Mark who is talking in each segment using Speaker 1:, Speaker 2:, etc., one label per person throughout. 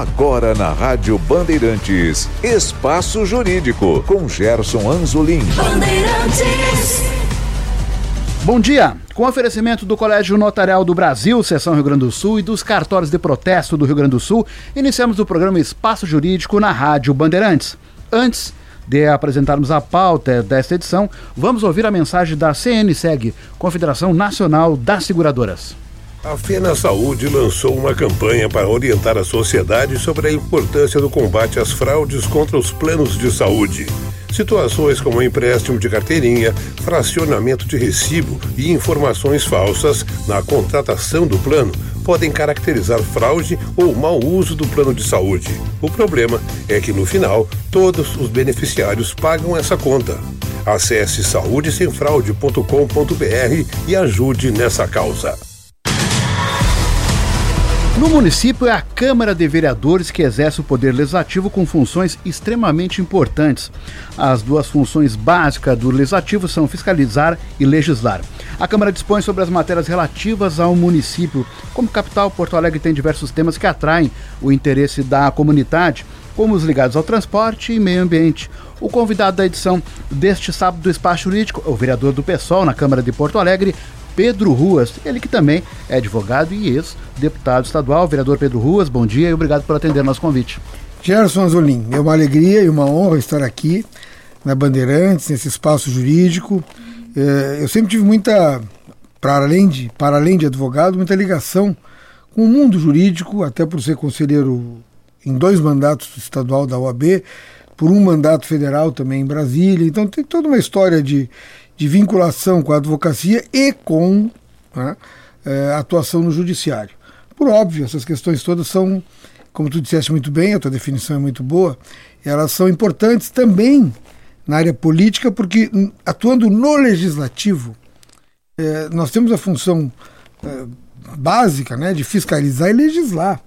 Speaker 1: Agora na Rádio Bandeirantes, Espaço Jurídico, com Gerson Anzolim. Bandeirantes.
Speaker 2: Bom dia! Com oferecimento do Colégio Notarial do Brasil, Seção Rio Grande do Sul e dos cartórios de protesto do Rio Grande do Sul, iniciamos o programa Espaço Jurídico na Rádio Bandeirantes. Antes de apresentarmos a pauta desta edição, vamos ouvir a mensagem da CNSEG, Confederação Nacional das Seguradoras.
Speaker 3: A Fena Saúde lançou uma campanha para orientar a sociedade sobre a importância do combate às fraudes contra os planos de saúde. Situações como empréstimo de carteirinha, fracionamento de recibo e informações falsas na contratação do plano podem caracterizar fraude ou mau uso do plano de saúde. O problema é que no final todos os beneficiários pagam essa conta. Acesse saudesemfraude.com.br e ajude nessa causa.
Speaker 2: No município é a Câmara de Vereadores que exerce o poder legislativo com funções extremamente importantes. As duas funções básicas do legislativo são fiscalizar e legislar. A Câmara dispõe sobre as matérias relativas ao município. Como capital, Porto Alegre tem diversos temas que atraem o interesse da comunidade, como os ligados ao transporte e meio ambiente. O convidado da edição deste sábado do Espaço Jurídico é o vereador do PSOL na Câmara de Porto Alegre, Pedro Ruas, ele que também é advogado e ex-deputado estadual. Vereador Pedro Ruas, bom dia e obrigado por atender nosso convite.
Speaker 4: Gerson Azolim, é uma alegria e uma honra estar aqui na Bandeirantes, nesse espaço jurídico. É, eu sempre tive muita, para além, de, para além de advogado, muita ligação com o mundo jurídico, até por ser conselheiro em dois mandatos estadual da OAB, por um mandato federal também em Brasília. Então tem toda uma história de, de vinculação com a advocacia e com né, é, atuação no judiciário. Por óbvio, essas questões todas são, como tu disseste muito bem, a tua definição é muito boa, elas são importantes também na área política, porque hum, atuando no legislativo, é, nós temos a função é, básica né, de fiscalizar e legislar.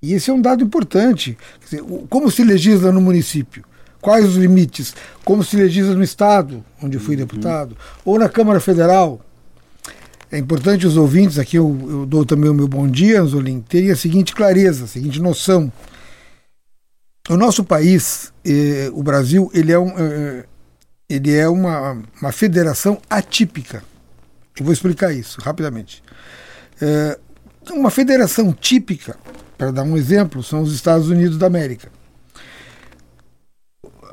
Speaker 4: E esse é um dado importante. Dizer, como se legisla no município? Quais os limites, como se legisla no Estado, onde eu fui uhum. deputado, ou na Câmara Federal. É importante os ouvintes, aqui eu, eu dou também o meu bom dia, Anzolim, terem a seguinte clareza, a seguinte noção. O nosso país, eh, o Brasil, ele é, um, eh, ele é uma, uma federação atípica. Eu vou explicar isso rapidamente. Eh, uma federação típica, para dar um exemplo, são os Estados Unidos da América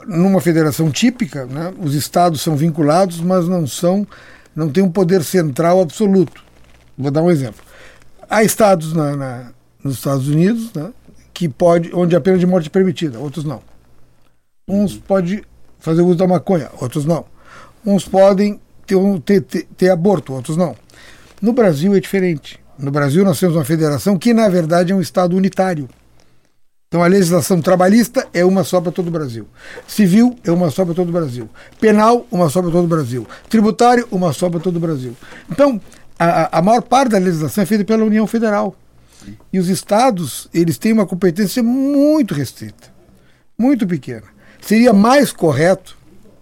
Speaker 4: numa federação típica, né, os estados são vinculados, mas não são, não tem um poder central absoluto. Vou dar um exemplo. Há estados na, na, nos Estados Unidos né, que pode, onde a pena de morte é permitida, outros não. Uns podem fazer uso da maconha, outros não. Uns podem ter, um, ter, ter, ter aborto, outros não. No Brasil é diferente. No Brasil nós temos uma federação que, na verdade, é um estado unitário. Então a legislação trabalhista é uma só para todo o Brasil. Civil é uma só para todo o Brasil. Penal, uma só para todo o Brasil. Tributário, uma só para todo o Brasil. Então, a, a maior parte da legislação é feita pela União Federal. E os estados, eles têm uma competência muito restrita, muito pequena. Seria mais correto,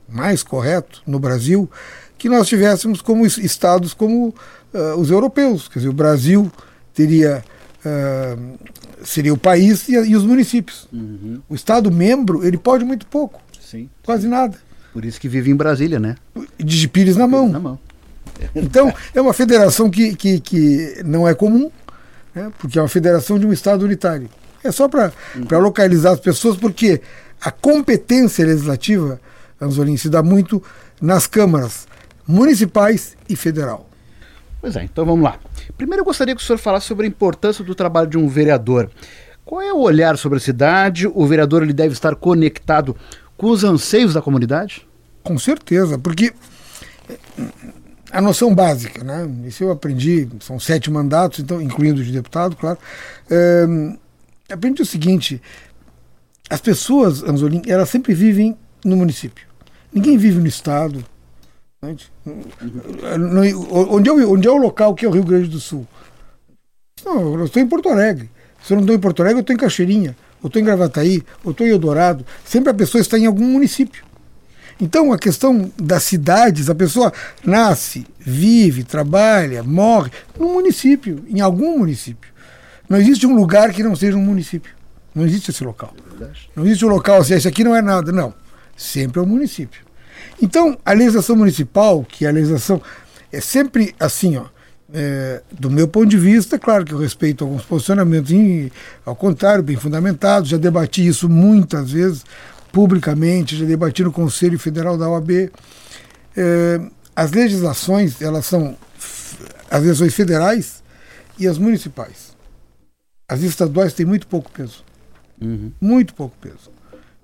Speaker 4: mais correto no Brasil, que nós tivéssemos como estados como uh, os europeus. Quer dizer, o Brasil teria uh, seria o país e, e os municípios. Uhum. O Estado membro, ele pode muito pouco.
Speaker 2: Sim.
Speaker 4: Quase nada.
Speaker 2: Por isso que vive em Brasília, né?
Speaker 4: De pires na mão. Na mão. Então, é uma federação que, que, que não é comum, né? porque é uma federação de um Estado unitário. É só para uhum. localizar as pessoas, porque a competência legislativa, Anzolim, se dá muito nas câmaras municipais e federal.
Speaker 2: Pois é, então vamos lá. Primeiro eu gostaria que o senhor falasse sobre a importância do trabalho de um vereador. Qual é o olhar sobre a cidade? O vereador ele deve estar conectado com os anseios da comunidade?
Speaker 4: Com certeza, porque a noção básica, né? Isso eu aprendi, são sete mandatos, então incluindo de deputado, claro. É, aprendi o seguinte: as pessoas, Anzolim, elas sempre vivem no município. Ninguém vive no estado, Onde é, onde é o local que é o Rio Grande do Sul? Não, eu estou em Porto Alegre. Se eu não estou em Porto Alegre, eu estou em Caxeirinha, ou estou em Gravataí, ou estou em Eldorado. Sempre a pessoa está em algum município. Então, a questão das cidades, a pessoa nasce, vive, trabalha, morre no município, em algum município. Não existe um lugar que não seja um município. Não existe esse local. Não existe um local assim, esse aqui não é nada. Não. Sempre é o município. Então, a legislação municipal, que é a legislação. É sempre assim, ó. É, do meu ponto de vista, claro que eu respeito alguns posicionamentos, em, ao contrário, bem fundamentados, já debati isso muitas vezes publicamente, já debati no Conselho Federal da OAB. É, as legislações, elas são as legislações federais e as municipais. As estaduais têm muito pouco peso. Uhum. Muito pouco peso.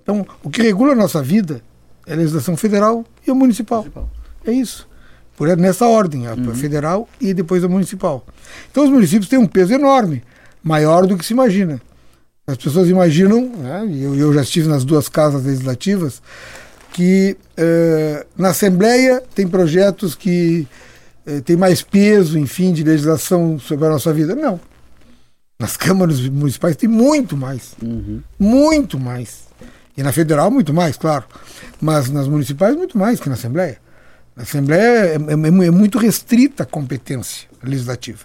Speaker 4: Então, o que regula a nossa vida a legislação federal e a municipal. municipal. É isso. Por nessa ordem, a uhum. federal e depois a municipal. Então, os municípios têm um peso enorme, maior do que se imagina. As pessoas imaginam, né, e eu, eu já estive nas duas casas legislativas, que eh, na Assembleia tem projetos que eh, têm mais peso, enfim, de legislação sobre a nossa vida. Não. Nas câmaras municipais tem muito mais. Uhum. Muito mais. E na federal, muito mais, claro. Mas nas municipais, muito mais que na Assembleia. Na Assembleia é, é, é, é muito restrita a competência legislativa.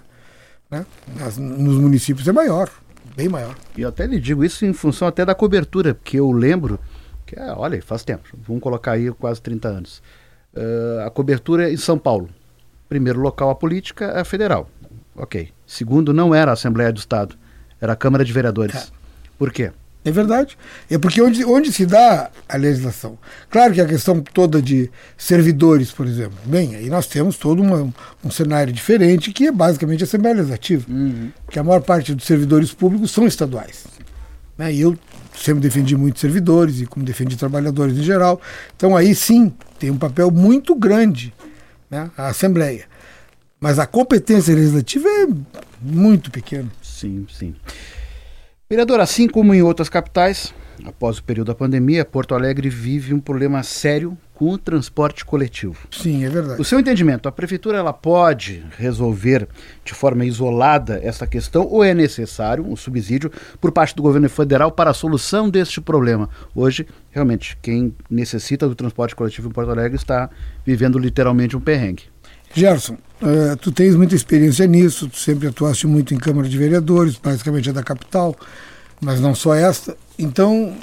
Speaker 4: Né? Nas, nos municípios é maior, bem maior.
Speaker 2: E eu até lhe digo isso em função até da cobertura, porque eu lembro que, é, olha, faz tempo, vamos colocar aí quase 30 anos. Uh, a cobertura em São Paulo. Primeiro local a política é a federal. Ok. Segundo, não era a Assembleia do Estado, era a Câmara de Vereadores. É. Por quê?
Speaker 4: É verdade. É porque onde, onde se dá a legislação? Claro que a questão toda de servidores, por exemplo. Bem, aí nós temos todo uma, um cenário diferente que é basicamente a Assembleia Legislativa. Uhum. Porque a maior parte dos servidores públicos são estaduais. Né? E eu sempre defendi muito servidores e como defendi trabalhadores em geral. Então aí sim tem um papel muito grande né? a Assembleia. Mas a competência legislativa é muito pequena.
Speaker 2: Sim, sim. Vereador, assim como em outras capitais, após o período da pandemia, Porto Alegre vive um problema sério com o transporte coletivo.
Speaker 4: Sim, é verdade.
Speaker 2: O seu entendimento, a prefeitura ela pode resolver de forma isolada essa questão ou é necessário um subsídio por parte do governo federal para a solução deste problema? Hoje, realmente, quem necessita do transporte coletivo em Porto Alegre está vivendo literalmente um perrengue.
Speaker 4: Gerson, uh, tu tens muita experiência nisso, tu sempre atuaste muito em Câmara de Vereadores, basicamente é da capital, mas não só esta. Então,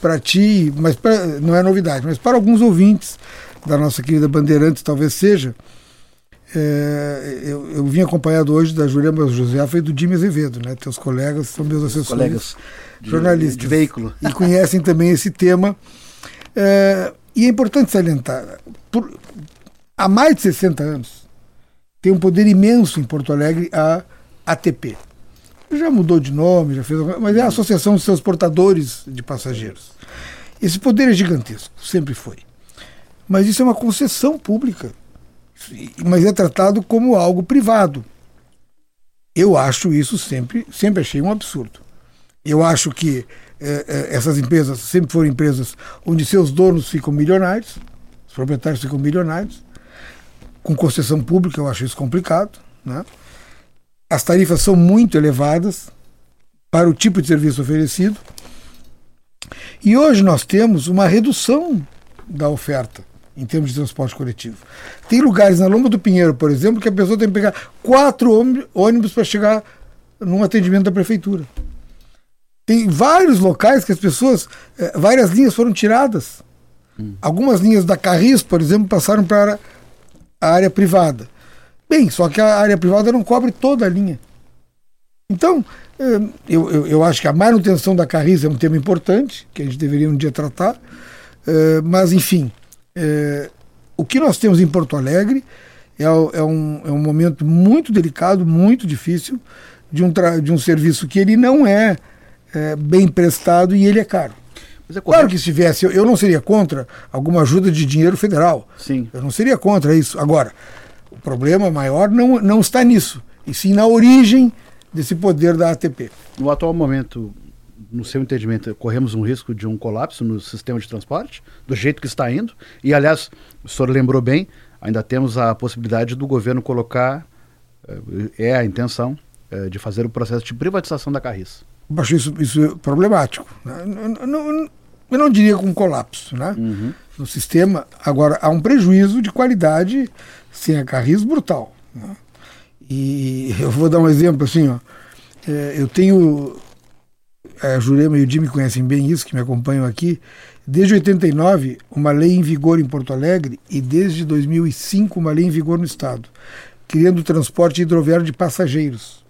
Speaker 4: para ti, mas pra, não é novidade, mas para alguns ouvintes da nossa querida Bandeirantes, talvez seja, é, eu, eu vim acompanhado hoje da Julia José e do Jimmy Azevedo, né? Teus colegas são meus assessores
Speaker 2: colegas
Speaker 4: de, jornalistas.
Speaker 2: De veículo.
Speaker 4: E conhecem também esse tema. É, e é importante salientar, por, há mais de 60 anos, tem um poder imenso em Porto Alegre a ATP. Já mudou de nome, já fez, mas é a Associação dos Transportadores de Passageiros. Esse poder é gigantesco, sempre foi. Mas isso é uma concessão pública, mas é tratado como algo privado. Eu acho isso sempre, sempre achei um absurdo. Eu acho que eh, eh, essas empresas sempre foram empresas onde seus donos ficam milionários, os proprietários ficam milionários, com concessão pública, eu acho isso complicado. Né? As tarifas são muito elevadas para o tipo de serviço oferecido. E hoje nós temos uma redução da oferta em termos de transporte coletivo. Tem lugares na Lomba do Pinheiro, por exemplo, que a pessoa tem que pegar quatro ônibus para chegar num atendimento da prefeitura. Tem vários locais que as pessoas, eh, várias linhas foram tiradas. Hum. Algumas linhas da Carris, por exemplo, passaram para a área privada. Bem, só que a área privada não cobre toda a linha. Então, eh, eu, eu, eu acho que a manutenção da Carris é um tema importante, que a gente deveria um dia tratar, eh, mas, enfim, eh, o que nós temos em Porto Alegre é, é, um, é um momento muito delicado, muito difícil, de um, de um serviço que ele não é, é bem prestado e ele é caro. É claro que se tivesse, eu, eu não seria contra alguma ajuda de dinheiro federal.
Speaker 2: Sim.
Speaker 4: Eu não seria contra isso. Agora, o problema maior não, não está nisso, e sim na origem desse poder da ATP.
Speaker 2: No atual momento, no seu entendimento, corremos um risco de um colapso no sistema de transporte, do jeito que está indo. E, aliás, o senhor lembrou bem, ainda temos a possibilidade do governo colocar, eh, é a intenção, eh, de fazer o processo de privatização da Carris.
Speaker 4: Acho isso, isso problemático. Não, não, eu não diria com colapso né? Uhum. no sistema. Agora, há um prejuízo de qualidade sem a Carris brutal. Né? E eu vou dar um exemplo assim, ó. É, eu tenho. a Jurema e o Jimmy conhecem bem isso, que me acompanham aqui. Desde 89, uma lei em vigor em Porto Alegre e desde 2005 uma lei em vigor no estado, criando transporte hidroviário de passageiros.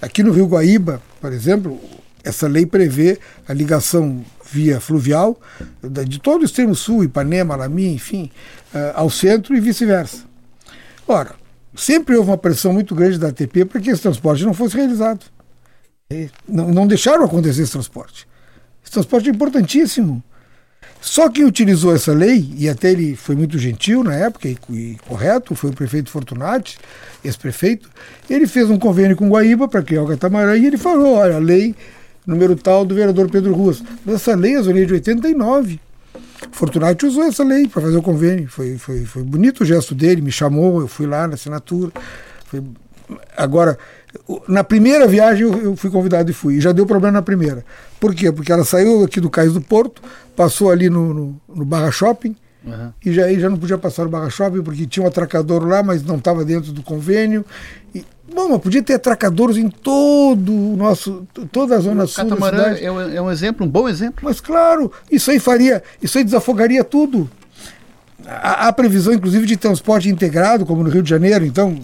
Speaker 4: Aqui no Rio Guaíba, por exemplo, essa lei prevê a ligação via fluvial de todo o extremo sul, Ipanema, Lamin, enfim, eh, ao centro e vice-versa. Ora, sempre houve uma pressão muito grande da ATP para que esse transporte não fosse realizado. Não, não deixaram acontecer esse transporte. Esse transporte é importantíssimo. Só quem utilizou essa lei, e até ele foi muito gentil na época e, e correto, foi o prefeito Fortunati, ex-prefeito, ele fez um convênio com Guaíba para criar o catamarã e ele falou: olha, a lei número tal do vereador Pedro Ruas. Essa lei, a lei de 89. Fortunati usou essa lei para fazer o convênio. Foi, foi, foi bonito o gesto dele, me chamou, eu fui lá na assinatura. Foi... Agora, na primeira viagem eu fui convidado e fui. E já deu problema na primeira. Por quê? Porque ela saiu aqui do Cais do Porto, passou ali no, no, no Barra Shopping, Uhum. E já, já não podia passar no Barra Shopping porque tinha um atracador lá, mas não estava dentro do convênio. E, bom, mas podia ter atracadores em todo o nosso, toda a zona o sul
Speaker 2: Catamarã da cidade. É, um, é um exemplo, um bom exemplo.
Speaker 4: Mas claro, isso aí faria, isso aí desafogaria tudo. Há, há previsão, inclusive, de transporte integrado, como no Rio de Janeiro, então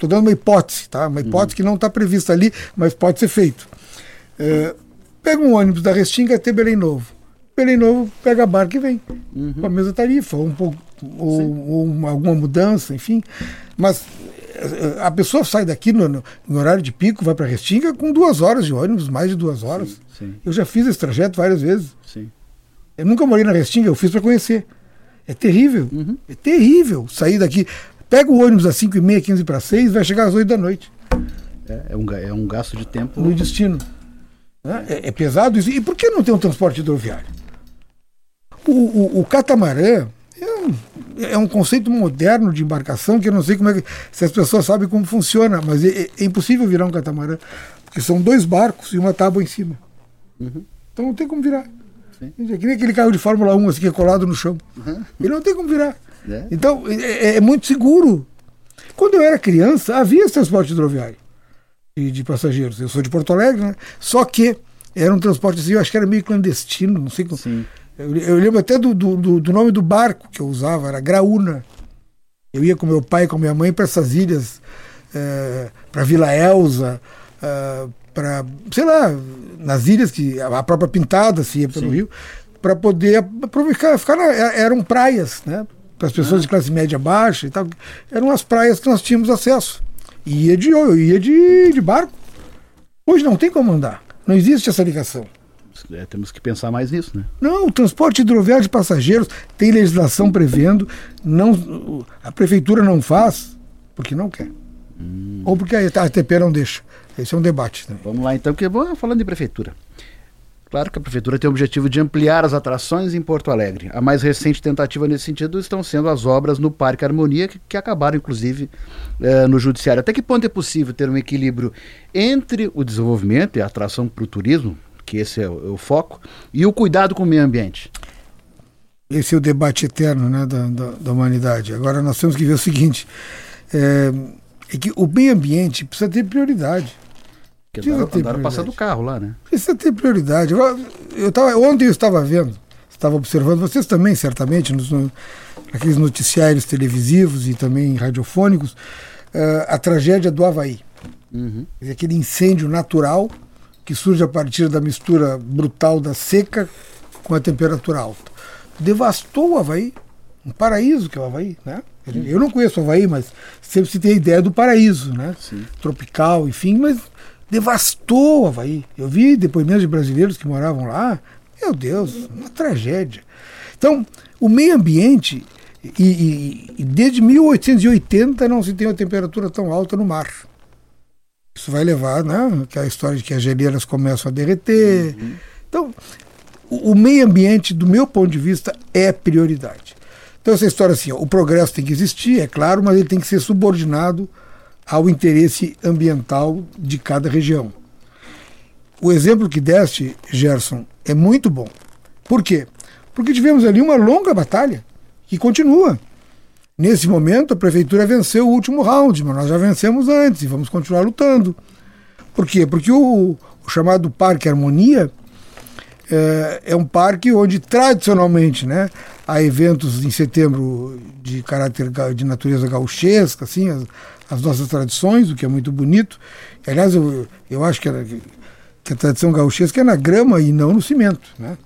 Speaker 4: Estou dando uma hipótese, tá? Uma hipótese uhum. que não está prevista ali, mas pode ser feito. É, pega um ônibus da Restinga até Belém Novo. Belém Novo pega a barca e vem. Uhum. Com a mesma tarifa, ou, um pouco, ou, ou uma, alguma mudança, enfim. Mas é, a pessoa sai daqui no, no, no horário de pico, vai para Restinga com duas horas de ônibus, mais de duas horas. Sim, sim. Eu já fiz esse trajeto várias vezes. Sim. Eu nunca morei na Restinga, eu fiz para conhecer. É terrível. Uhum. É terrível sair daqui. Pega o ônibus às 5 e meia, 15 para 6, vai chegar às 8 da noite.
Speaker 2: É, é, um, é um gasto de tempo.
Speaker 4: No destino. É, é, pesado isso. E por que não tem um transporte hidroviário? O, o, o catamarã é um, é um, conceito moderno de embarcação que eu não sei como é que. Se as pessoas sabem como funciona, mas é, é impossível virar um catamarã. Porque são dois barcos e uma tábua em cima. Uhum. Então não tem como virar. Sim. É que nem aquele carro de Fórmula 1 assim, que é colado no chão. Uhum. Ele não tem como virar. É. Então, é, é, é, muito seguro. Quando eu era criança, havia esse transporte hidroviário de, de, passageiros. Eu sou de Porto Alegre, né? Só que era um transporte assim, eu acho que era meio clandestino, não sei como. Eu, eu, lembro até do, do, do, nome do barco que eu usava, era Graúna. Eu ia com meu pai e com minha mãe para essas ilhas, é, para Vila Elza, é, para, sei lá, nas ilhas que a própria Pintada se ia pelo Sim. rio, para poder aproveitar, ficar na, eram praias, né? para as pessoas de classe média baixa e tal, eram as praias que nós tínhamos acesso. E ia de, eu ia de, de barco. Hoje não tem como andar. Não existe essa ligação.
Speaker 2: É, temos que pensar mais nisso, né?
Speaker 4: Não, o transporte hidroviário de passageiros tem legislação prevendo, não, a prefeitura não faz porque não quer. Hum. Ou porque a ATP não deixa. Esse é um debate. Também.
Speaker 2: Vamos lá então, porque falando de prefeitura. Claro que a Prefeitura tem o objetivo de ampliar as atrações em Porto Alegre. A mais recente tentativa nesse sentido estão sendo as obras no Parque Harmonia, que, que acabaram, inclusive, eh, no Judiciário. Até que ponto é possível ter um equilíbrio entre o desenvolvimento e a atração para o turismo, que esse é o, é o, foco, e o cuidado com o meio ambiente?
Speaker 4: Esse é o debate eterno né, da, da, da humanidade. Agora nós temos que ver o seguinte: é, é que o meio ambiente precisa ter prioridade.
Speaker 2: Porque Precisa andaram, andaram passando o carro lá, né?
Speaker 4: Precisa ter prioridade. Eu, eu tava, ontem eu estava vendo, estava observando, vocês também, certamente, nos, no, naqueles noticiários televisivos e também radiofônicos, uh, a tragédia do Havaí. Uhum. Aquele incêndio natural que surge a partir da mistura brutal da seca com a temperatura alta. Devastou o Havaí, um paraíso que é o Havaí, né? Eu não conheço o Havaí, mas sempre se tem a ideia do paraíso, né? Sim. Tropical, enfim, mas devastou o Havaí. Eu vi depoimentos de brasileiros que moravam lá. Meu Deus, uma tragédia. Então, o meio ambiente, e, e, e desde 1880 não se tem uma temperatura tão alta no mar. Isso vai levar, né? Aquela história de que as geleiras começam a derreter. Uhum. Então, o, o, meio ambiente, do meu ponto de vista, é prioridade. Então, essa história assim, ó, o progresso tem que existir, é claro, mas ele tem que ser subordinado ao interesse ambiental de cada região. O exemplo que deste, Gerson, é muito bom. Por quê? Porque tivemos ali uma longa batalha que continua. Nesse momento, a prefeitura venceu o último round, mas nós já vencemos antes e vamos continuar lutando. Por quê? Porque o, o chamado Parque Harmonia é, é, um parque onde tradicionalmente né, há eventos em setembro de caráter de natureza gauchesca, assim, as, as nossas tradições, o que é muito bonito. Aliás, eu, eu acho que, era, que a tradição gauchesca é na grama e não no cimento. Né?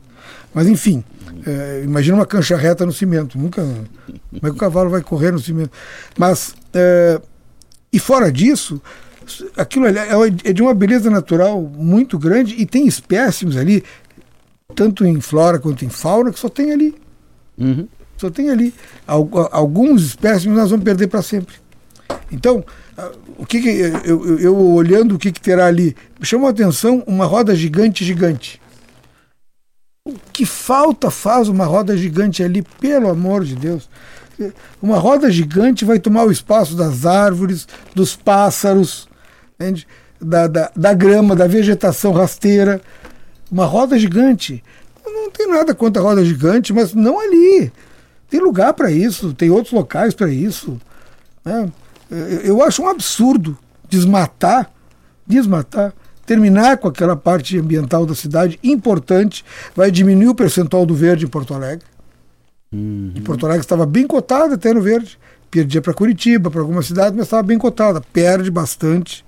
Speaker 4: Mas enfim, é, imagina uma cancha reta no cimento. Nunca. Como é que o cavalo vai correr no cimento? Mas. É, e fora disso, aquilo ali é, é de uma beleza natural muito grande e tem espécimes ali, tanto em flora quanto em fauna, que só tem ali. Uhum. Só tem ali. Alguns espécimes nós vamos perder para sempre. Então, o que, que eu, eu, eu, olhando o que, que terá ali, me chamou a atenção uma roda gigante, gigante. O que falta faz uma roda gigante ali, pelo amor de Deus? Uma roda gigante vai tomar o espaço das árvores, dos pássaros, da, da, da, grama, da vegetação rasteira. Uma roda gigante. Não tem nada contra a roda gigante, mas não ali. Tem lugar para isso, tem outros locais para isso. Né? Eu acho um absurdo desmatar, desmatar, terminar com aquela parte ambiental da cidade importante, vai diminuir o percentual do verde em Porto Alegre. Uhum. E Porto Alegre estava bem cotada até no verde. Perdia para Curitiba, para alguma cidade, mas estava bem cotada. Perde bastante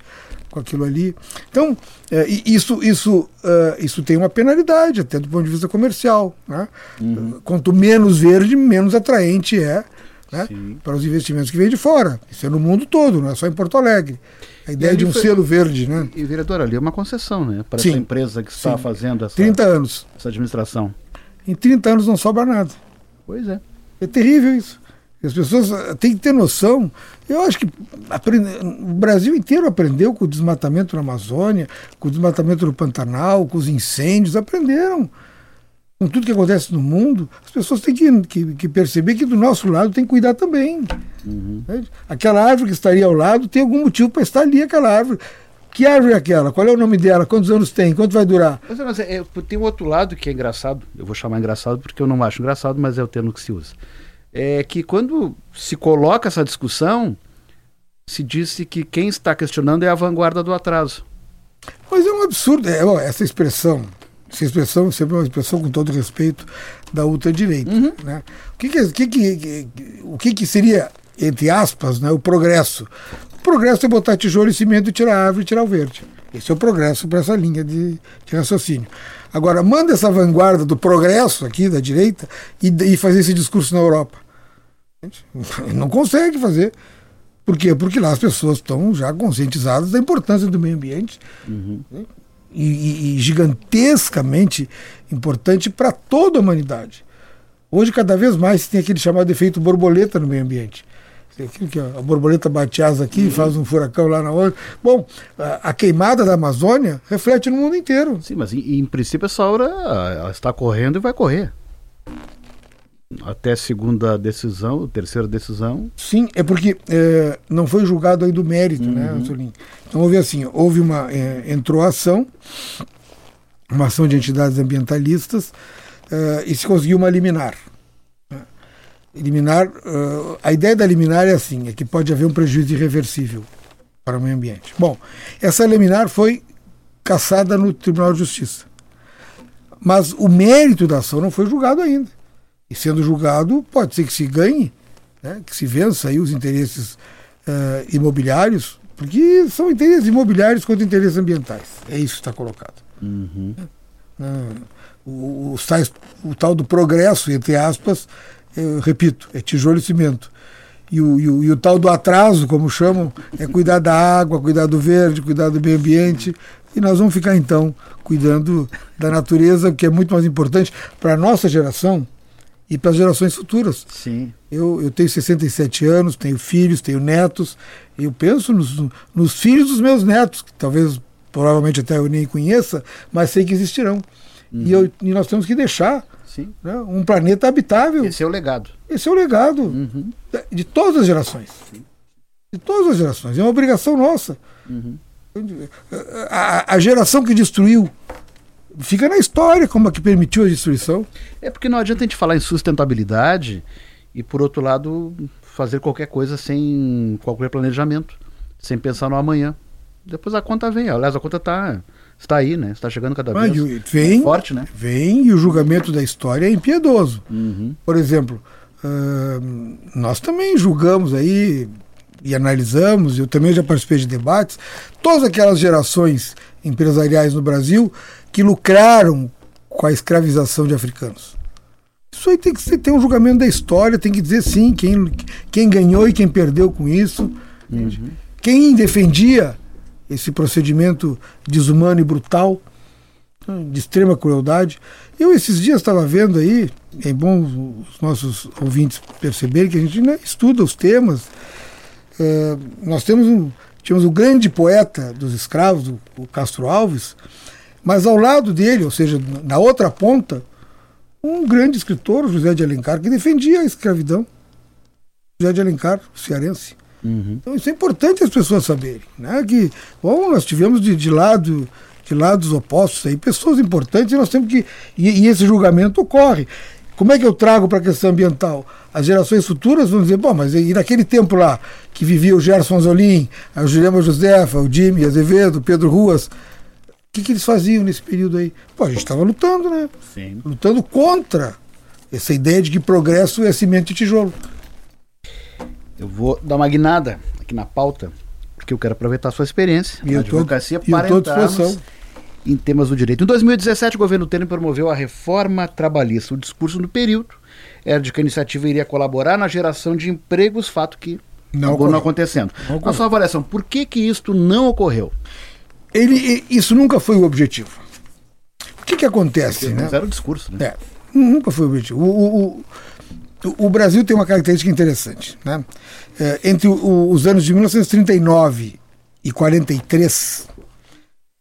Speaker 4: com aquilo ali. Então, é, isso, isso, uh, isso tem uma penalidade, até do ponto de vista comercial. Né? Uhum. Quanto menos verde, menos atraente é né? para os investimentos que vêm de fora. Isso é no mundo todo, não é só em Porto Alegre. A ideia de um foi... selo verde, né?
Speaker 2: E, vereador, ali é uma concessão, né? Para Sim. essa empresa que está Sim. fazendo essa,
Speaker 4: 30 anos.
Speaker 2: essa administração.
Speaker 4: Em 30 anos não sobra nada.
Speaker 2: Pois é.
Speaker 4: É terrível isso. As pessoas eh, têm que ter noção. Eu acho que aprende... o Brasil inteiro aprendeu com o desmatamento na Amazônia, com o desmatamento no Pantanal, com os incêndios, aprenderam. Com tudo que acontece no mundo, as pessoas têm que, que, que perceber que do nosso lado tem que cuidar também. Uhum. Aquela árvore que estaria ao lado tem algum motivo para estar ali, aquela árvore. Que árvore é aquela? Qual é o nome dela? Quantos anos tem? Quanto vai durar?
Speaker 2: Mas, mas é, tem um outro lado que é engraçado. Eu vou chamar engraçado porque eu não acho engraçado, mas é o termo que se usa é que quando se coloca essa discussão, se disse que quem está questionando é a vanguarda do atraso.
Speaker 4: Mas é um absurdo, é, ó, essa expressão, essa expressão sempre é uma expressão com todo respeito da ultradireita. Uhum. Né? O, que, que, que, que, o que, que seria, entre aspas, né, o progresso? O progresso é botar tijolo e cimento, tirar a árvore e tirar o verde. Esse é o progresso para essa linha de, de, raciocínio. Agora, manda essa vanguarda do progresso aqui da direita e, e fazer esse discurso na Europa. Não consegue fazer. Por quê? Porque lá as pessoas estão já conscientizadas da importância do meio ambiente uhum. E, e, gigantescamente importante para toda a humanidade. Hoje, cada vez mais, tem aquele chamado efeito borboleta no meio ambiente. Aquilo que a borboleta bate asa aqui, uhum. faz um furacão lá na outra. Bom, a, a, queimada da Amazônia reflete no mundo inteiro.
Speaker 2: Sim, mas em, em princípio essa hora está correndo e vai correr até segunda decisão, terceira decisão.
Speaker 4: Sim, é porque é, não foi julgado ainda o mérito, né, uhum. né, Solim? Então houve assim, houve uma é, entrou a ação, uma ação de entidades ambientalistas é, e se conseguiu uma liminar. Né? Eliminar, uh, a ideia da liminar é assim, é que pode haver um prejuízo irreversível para o meio ambiente. Bom, essa liminar foi cassada no Tribunal de Justiça. Mas o mérito da ação não foi julgado ainda. E sendo julgado, pode ser que se ganhe, né, que se vença aí os interesses uh, imobiliários, porque são interesses imobiliários contra interesses ambientais. É isso que está colocado. Uhum. Uh, o, o, o, tal do progresso, entre aspas, eu repito, é tijolo e cimento. E o, e o, e o, tal do atraso, como chamam, é cuidar da água, cuidar do verde, cuidar do meio ambiente. E nós vamos ficar, então, cuidando da natureza, que é muito mais importante para a nossa geração e para as gerações futuras.
Speaker 2: Sim.
Speaker 4: Eu, eu tenho 67 anos, tenho filhos, tenho netos, e eu penso nos, nos filhos dos meus netos, que talvez, provavelmente até eu nem conheça, mas sei que existirão. Uhum. E, eu, e nós temos que deixar né, um planeta habitável.
Speaker 2: Esse é o legado.
Speaker 4: Esse é o legado uhum. de, de, todas as gerações. Sim. De todas as gerações. É uma obrigação nossa. Uhum. A, a geração que destruiu fica na história como a que permitiu a destruição.
Speaker 2: É porque não adianta a gente falar em sustentabilidade e, por outro lado, fazer qualquer coisa sem qualquer planejamento, sem pensar no amanhã. depois a conta vem. Aliás, a conta está está aí, né? Está chegando cada vez
Speaker 4: Mas, vem,
Speaker 2: forte, né?
Speaker 4: Vem e o julgamento da história é impiedoso.
Speaker 2: Uhum.
Speaker 4: Por exemplo, uh, nós também julgamos aí e analisamos, eu também já participei de debates, todas aquelas gerações empresariais no Brasil que lucraram com a escravização de africanos. Isso aí tem que ter um julgamento da história, tem que dizer sim quem, quem ganhou e quem perdeu com isso. Uhum. Quem defendia esse procedimento desumano e brutal, de extrema crueldade. Eu esses dias estava vendo aí, é bom os nossos ouvintes perceberem que a gente né, estuda os temas. É, nós temos um, tínhamos o grande poeta dos escravos, o Castro Alves, mas ao lado dele, ou seja, na outra ponta, um grande escritor, José de Alencar, que defendia a escravidão. José de Alencar, cearense. Uhum. Então isso é importante as pessoas saberem, né? Que bom, nós tivemos de, de lado de lados opostos aí pessoas importantes e nós temos que e, e esse julgamento ocorre. Como é que eu trago para a questão ambiental? As gerações futuras vão dizer, bom, mas e naquele tempo lá que vivia o Gerson Zolim, a Juliana Josefa, o Jimmy Azevedo, Pedro Ruas, que, que eles faziam nesse período aí? Pô, a gente estava lutando, né?
Speaker 2: Sim.
Speaker 4: Lutando contra essa ideia de que progresso é cimento e tijolo.
Speaker 2: Eu vou dar uma guinada aqui na pauta, porque eu quero aproveitar a sua experiência
Speaker 4: e
Speaker 2: na
Speaker 4: advocacia
Speaker 2: tô, para entrarmos em temas do direito. Em 2017, o governo Temer promoveu a reforma trabalhista. O discurso no período era de que a iniciativa iria colaborar na geração de empregos, fato que não acabou não acontecendo. Não Na sua avaliação, por que que isto não ocorreu?
Speaker 4: Ele, isso nunca foi o objetivo. O que que acontece?
Speaker 2: Né? Era o discurso, né?
Speaker 4: É, nunca foi o objetivo. O, o, o Brasil tem uma característica interessante. Né? É, entre o, os anos de 1939 e 43.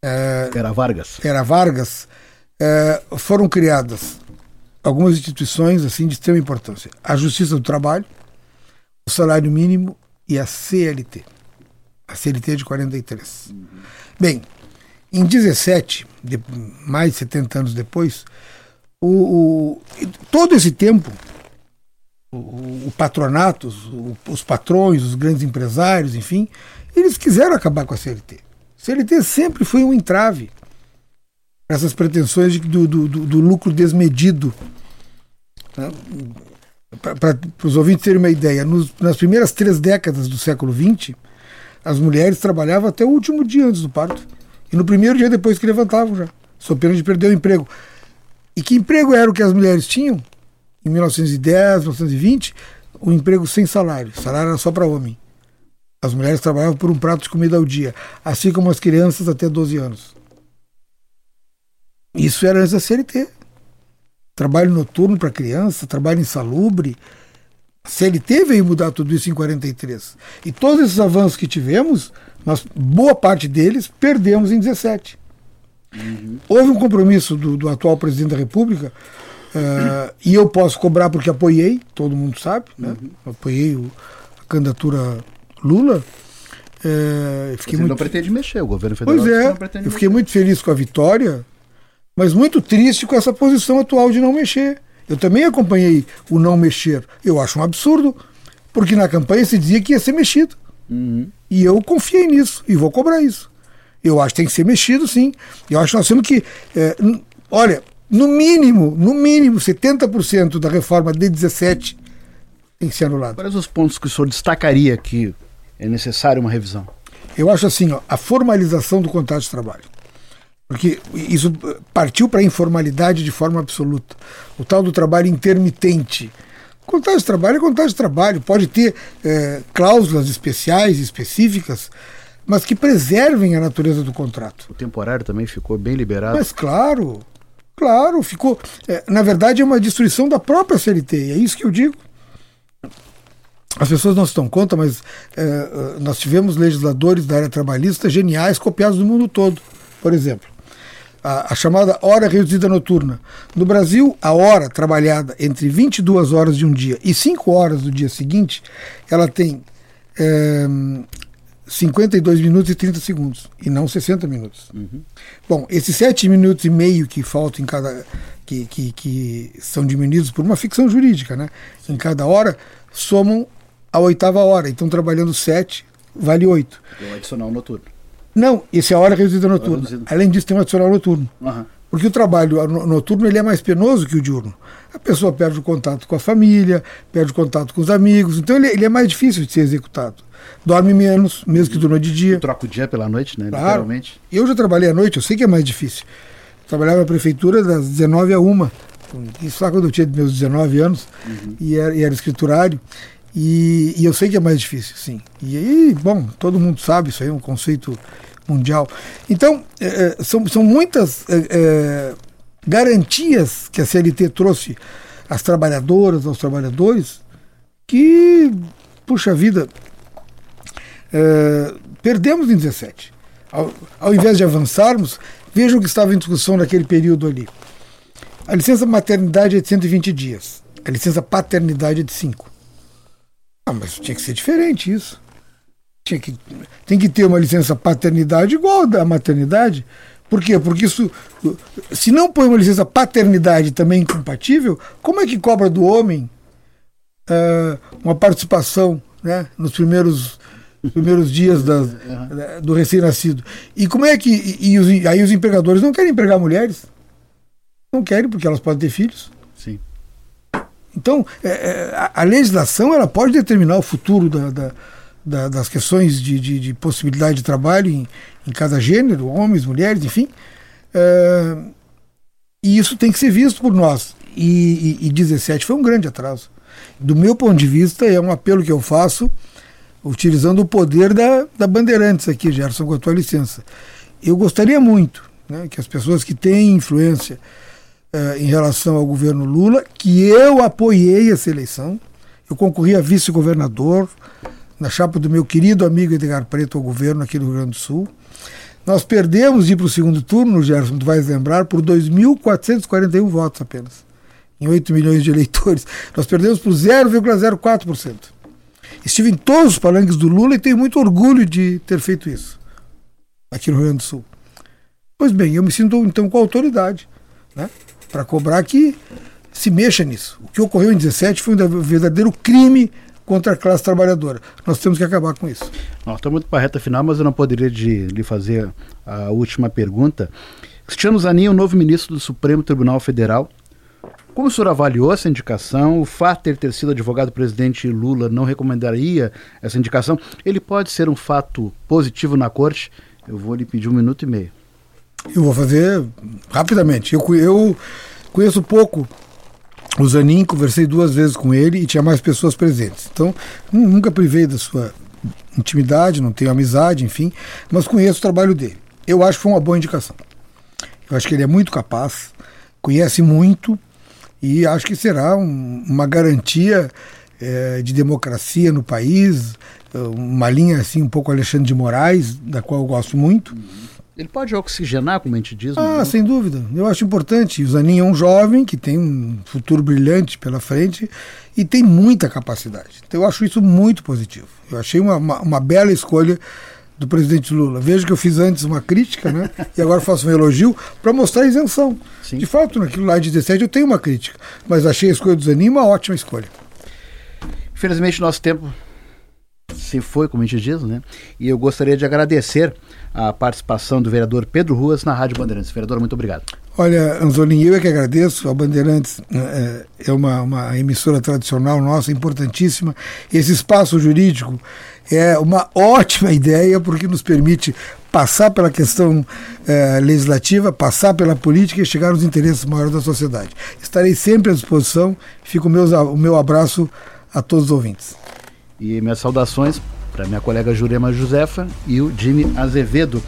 Speaker 2: É, era Vargas.
Speaker 4: Era Vargas. É, foram criadas algumas instituições assim de extrema importância: a Justiça do Trabalho, o Salário Mínimo e a CLT. A CLT de 43. Uhum. Bem, em 17, de, mais de 70 anos depois, o, o, todo esse tempo o, o patronato, o, os patrões, os grandes empresários, enfim, eles quiseram acabar com a CLT. CLT sempre foi um entrave para essas pretensões de, do, do, do, lucro desmedido. Né? Para os ouvintes terem uma ideia, nos, nas primeiras três décadas do século XX, as mulheres trabalhavam até o último dia antes do parto. E no primeiro dia depois que levantavam já, sob pena de perder o emprego. E que emprego era o que as mulheres tinham? em 1910, 1920, o um emprego sem salário. O salário era só para homem. As mulheres trabalhavam por um prato de comida ao dia, assim como as crianças até 12 anos. Isso era antes da CLT. Trabalho noturno para criança, trabalho insalubre. CLT veio mudar tudo isso em 43. E todos esses avanços que tivemos, nós, boa parte deles perdemos em 17. Uhum. Houve um compromisso do, do atual presidente da República Uh, e eu posso cobrar porque apoiei, todo mundo sabe, né? Uhum. Apoiei o, a candidatura Lula.
Speaker 2: Uh, fiquei muito... não pretende mexer, o governo federal
Speaker 4: pois é, eu fiquei muito feliz com a vitória, mas muito triste com essa posição atual de não mexer. Eu também acompanhei o não mexer. Eu acho um absurdo, porque na campanha se dizia que ia ser mexido. Uhum. E eu confiei nisso e vou cobrar isso. Eu acho que tem que ser mexido, sim. Eu acho que nós temos que. É, olha, no mínimo, no mínimo, 70% da reforma de 17 tem que ser anulado.
Speaker 2: Quais os pontos que o senhor destacaria que é necessário uma revisão?
Speaker 4: Eu acho assim, ó, a formalização do contrato de trabalho. Porque isso partiu para a informalidade de forma absoluta. O tal do trabalho intermitente. Contrato de trabalho é contrato de trabalho. Pode ter é, cláusulas especiais, específicas, mas que preservem a natureza do contrato.
Speaker 2: O temporário também ficou bem liberado.
Speaker 4: Mas claro, Claro, ficou. É, na verdade, é uma destruição da própria CLT, é isso que eu digo. As pessoas não se dão conta, mas é, é, nós tivemos legisladores da área trabalhista geniais copiados do mundo todo. Por exemplo, a, a, chamada hora reduzida noturna. No Brasil, a hora trabalhada entre 22 horas de um dia e 5 horas do dia seguinte, ela tem é, 52 minutos e 30 segundos, e não 60 minutos. Uhum. Bom, esses 7 minutos e meio que faltam em cada. Que, que, que são diminuídos por uma ficção jurídica, né? Em cada hora, somam a oitava hora. Então, trabalhando 7, vale 8.
Speaker 2: E o adicional noturno.
Speaker 4: Não, esse é a hora reduzida noturna. Reduzida. Além disso, tem um adicional noturno. Uhum. Porque o trabalho noturno ele é mais penoso que o diurno. A pessoa perde o contato com a família, perde o contato com os amigos, então ele, ele é mais difícil de ser executado. Dorme menos, mesmo que durma de dia.
Speaker 2: Troca o dia pela noite, né?
Speaker 4: Claro. Literalmente. Eu já trabalhei à noite, eu sei que é mais difícil. trabalhava na prefeitura das 19 a 1. Isso lá quando eu tinha meus 19 anos uhum. e, era, e era escriturário. E, e, eu sei que é mais difícil, sim. E aí, bom, todo mundo sabe, isso aí é um conceito mundial. Então, é, é são, são muitas é, é, garantias que a CLT trouxe às trabalhadoras, aos trabalhadores, que, puxa vida, é, perdemos em 17. Ao, ao invés de avançarmos, vejam o que estava em discussão naquele período ali. A licença maternidade é de 120 dias. A licença paternidade é de 5. Ah, mas tinha que ser diferente isso. Tinha que, tem que ter uma licença paternidade igual da maternidade. Por quê? Porque isso. Se não põe uma licença paternidade também incompatível, como é que cobra do homem uh, uma participação né, nos primeiros, primeiros dias do recém-nascido? E como é que. E, e os, aí os empregadores não querem empregar mulheres? Não querem, porque elas podem ter filhos. Então, é, é, a, a, legislação ela pode determinar o futuro da, da, da, das questões de, de, de, possibilidade de trabalho em, em cada gênero, homens, mulheres, enfim. É, e isso tem que ser visto por nós. E, e, e 17 foi um grande atraso. Do meu ponto de vista, é um apelo que eu faço, utilizando o poder da, da Bandeirantes aqui, Gerson, com a tua licença. Eu gostaria muito né, que as pessoas que têm influência eh, em relação ao governo Lula, que eu apoiei essa eleição. Eu concorri a vice-governador na chapa do meu querido amigo Edgar Preto ao governo aqui do Rio Grande do Sul. Nós perdemos de ir para o segundo turno, Gerson, tu vais lembrar, por 2.441 votos apenas, em 8 milhões de eleitores. Nós perdemos por 0,04%. Estive em todos os palanques do Lula e tenho muito orgulho de ter feito isso aqui no Rio Grande do Sul. Pois bem, eu me sinto então com autoridade, né? Para cobrar que se mexa nisso. O que ocorreu em 17 foi um verdadeiro crime contra a classe trabalhadora. Nós temos que acabar com isso.
Speaker 2: Nós estamos para a reta final, mas eu não poderia de, lhe fazer a última pergunta. Cristiano Zanin, o novo ministro do Supremo Tribunal Federal. Como o senhor avaliou essa indicação? O fato de ter sido advogado-presidente Lula não recomendaria essa indicação? Ele pode ser um fato positivo na corte? Eu vou lhe pedir um minuto e meio.
Speaker 4: Eu vou fazer rapidamente. Eu, eu conheço pouco o Zanin, conversei duas vezes com ele e tinha mais pessoas presentes. Então, nunca privei da sua intimidade, não tenho amizade, enfim, mas conheço o trabalho dele. Eu acho que foi uma boa indicação. Eu acho que ele é muito capaz, conhece muito e acho que será um, uma garantia é, de democracia no país, uma linha assim um pouco Alexandre de Moraes, da qual eu gosto muito. Uhum
Speaker 2: ele pode oxigenar, como a gente diz?
Speaker 4: Ah, sem dúvida. Eu acho importante. O Zanin é um jovem que tem um futuro brilhante pela frente e tem muita capacidade. Então eu acho isso muito positivo. Eu achei uma, uma, uma bela escolha do presidente Lula. Veja que eu fiz antes uma crítica, né? e agora faço um elogio para mostrar a isenção. Sim. De fato, naquilo lá de 17 eu tenho uma crítica, mas achei a escolha do Zanin uma ótima escolha.
Speaker 2: Infelizmente, nosso tempo se foi, como a gente diz, né? E eu gostaria de agradecer a participação do vereador Pedro Ruas na Rádio Bandeirantes. Vereador, muito obrigado.
Speaker 4: Olha, Anzolin, eu é que agradeço. A Bandeirantes é, é uma, uma emissora tradicional nossa, importantíssima. Esse espaço jurídico é uma ótima ideia porque nos permite passar pela questão é, legislativa, passar pela política e chegar aos interesses maiores da sociedade. Estarei sempre à disposição. Fico o meu, o meu abraço a todos os ouvintes.
Speaker 2: E minhas saudações para minha colega Jurema Josefa e o Jimmy Azevedo.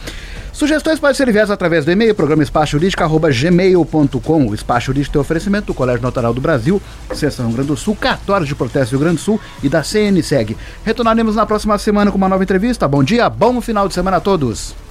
Speaker 2: Sugestões podem ser enviadas através do e-mail, programa espaçojurídica.gmail.com. O Espaço Jurídico tem oferecimento do Colégio Notarial do Brasil, Seção Rio Grande do Sul, Cartório de Protesto Rio Grande do Sul e da CNSEG. Retornaremos na próxima semana com uma nova entrevista. Bom dia, bom final de semana a todos.